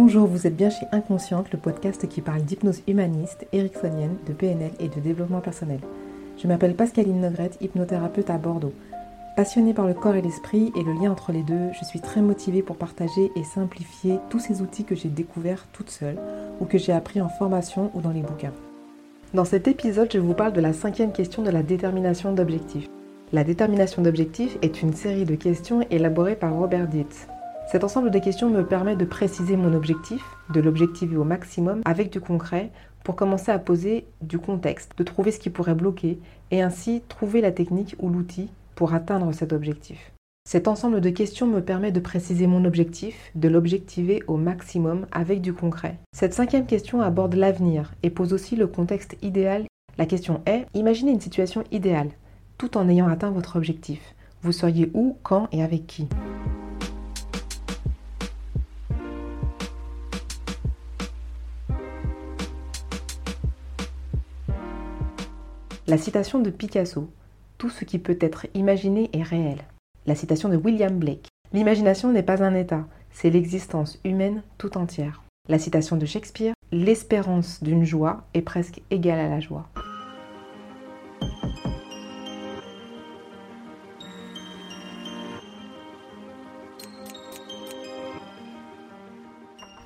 Bonjour, vous êtes bien chez Inconsciente, le podcast qui parle d'hypnose humaniste, ericksonienne, de PNL et de développement personnel. Je m'appelle Pascaline Nogrette, hypnothérapeute à Bordeaux. Passionnée par le corps et l'esprit et le lien entre les deux, je suis très motivée pour partager et simplifier tous ces outils que j'ai découverts toute seule ou que j'ai appris en formation ou dans les bouquins. Dans cet épisode, je vous parle de la cinquième question de la détermination d'objectifs. La détermination d'objectifs est une série de questions élaborées par Robert Dietz. Cet ensemble de questions me permet de préciser mon objectif, de l'objectiver au maximum avec du concret pour commencer à poser du contexte, de trouver ce qui pourrait bloquer et ainsi trouver la technique ou l'outil pour atteindre cet objectif. Cet ensemble de questions me permet de préciser mon objectif, de l'objectiver au maximum avec du concret. Cette cinquième question aborde l'avenir et pose aussi le contexte idéal. La question est, imaginez une situation idéale, tout en ayant atteint votre objectif. Vous seriez où, quand et avec qui? La citation de Picasso Tout ce qui peut être imaginé est réel. La citation de William Blake L'imagination n'est pas un état, c'est l'existence humaine tout entière. La citation de Shakespeare L'espérance d'une joie est presque égale à la joie.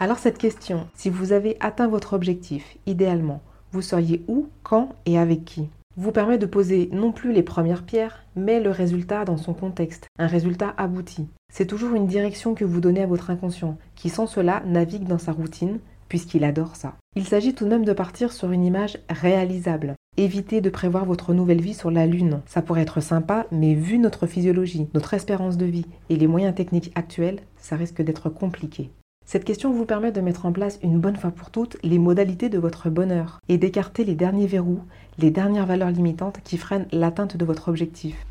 Alors cette question, si vous avez atteint votre objectif, idéalement, vous seriez où, quand et avec qui? Vous permet de poser non plus les premières pierres, mais le résultat dans son contexte, un résultat abouti. C'est toujours une direction que vous donnez à votre inconscient, qui sans cela navigue dans sa routine, puisqu'il adore ça. Il s'agit tout de même de partir sur une image réalisable. Évitez de prévoir votre nouvelle vie sur la Lune. Ça pourrait être sympa, mais vu notre physiologie, notre espérance de vie et les moyens techniques actuels, ça risque d'être compliqué. Cette question vous permet de mettre en place une bonne fois pour toutes les modalités de votre bonheur et d'écarter les derniers verrous, les dernières valeurs limitantes qui freinent l'atteinte de votre objectif.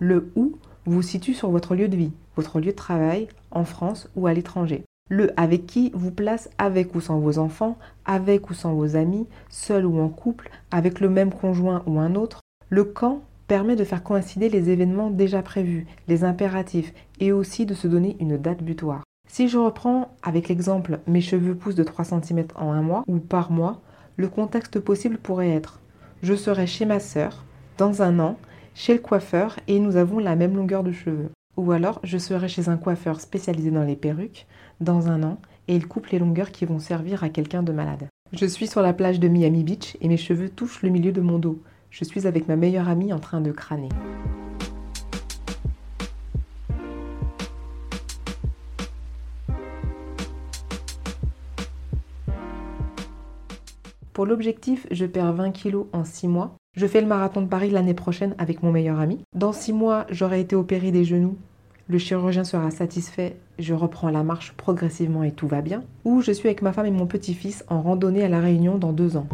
Le où vous situe sur votre lieu de vie, votre lieu de travail, en France ou à l'étranger. Le avec qui vous place avec ou sans vos enfants, avec ou sans vos amis, seul ou en couple, avec le même conjoint ou un autre. Le quand permet de faire coïncider les événements déjà prévus, les impératifs, et aussi de se donner une date butoir. Si je reprends avec l'exemple mes cheveux poussent de 3 cm en un mois ou par mois, le contexte possible pourrait être je serai chez ma sœur, dans un an, chez le coiffeur et nous avons la même longueur de cheveux. Ou alors, je serai chez un coiffeur spécialisé dans les perruques dans un an et il coupe les longueurs qui vont servir à quelqu'un de malade. Je suis sur la plage de Miami Beach et mes cheveux touchent le milieu de mon dos. Je suis avec ma meilleure amie en train de crâner. Pour l'objectif, je perds 20 kilos en 6 mois. Je fais le marathon de Paris l'année prochaine avec mon meilleur ami. Dans 6 mois, j'aurai été opéré des genoux le chirurgien sera satisfait, je reprends la marche progressivement et tout va bien, ou je suis avec ma femme et mon petit-fils en randonnée à La Réunion dans deux ans.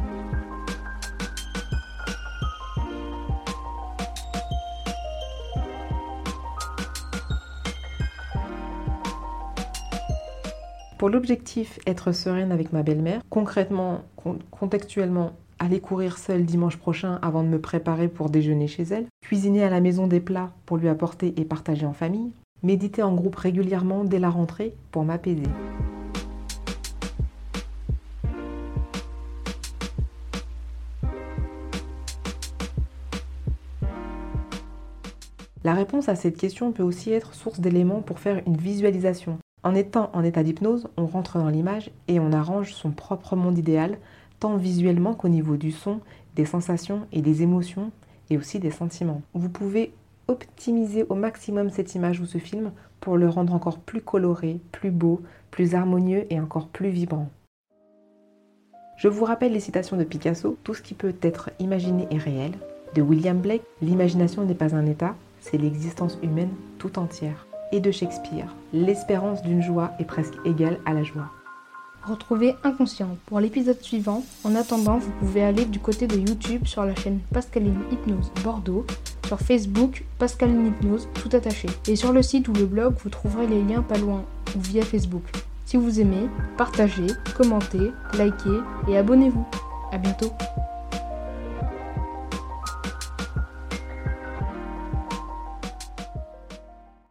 Pour l'objectif être sereine avec ma belle-mère, concrètement, contextuellement, aller courir seule dimanche prochain avant de me préparer pour déjeuner chez elle, cuisiner à la maison des plats pour lui apporter et partager en famille, méditer en groupe régulièrement dès la rentrée pour m'apaiser. La réponse à cette question peut aussi être source d'éléments pour faire une visualisation. En étant en état d'hypnose, on rentre dans l'image et on arrange son propre monde idéal tant visuellement qu'au niveau du son, des sensations et des émotions et aussi des sentiments. Vous pouvez optimiser au maximum cette image ou ce film pour le rendre encore plus coloré, plus beau, plus harmonieux et encore plus vibrant. Je vous rappelle les citations de Picasso, tout ce qui peut être imaginé est réel, de William Blake, l'imagination n'est pas un état, c'est l'existence humaine tout entière, et de Shakespeare, l'espérance d'une joie est presque égale à la joie. Retrouvez Inconscient pour l'épisode suivant. En attendant, vous pouvez aller du côté de YouTube sur la chaîne Pascaline Hypnose Bordeaux, sur Facebook Pascaline Hypnose tout attaché, et sur le site ou le blog vous trouverez les liens pas loin ou via Facebook. Si vous aimez, partagez, commentez, likez et abonnez-vous. A bientôt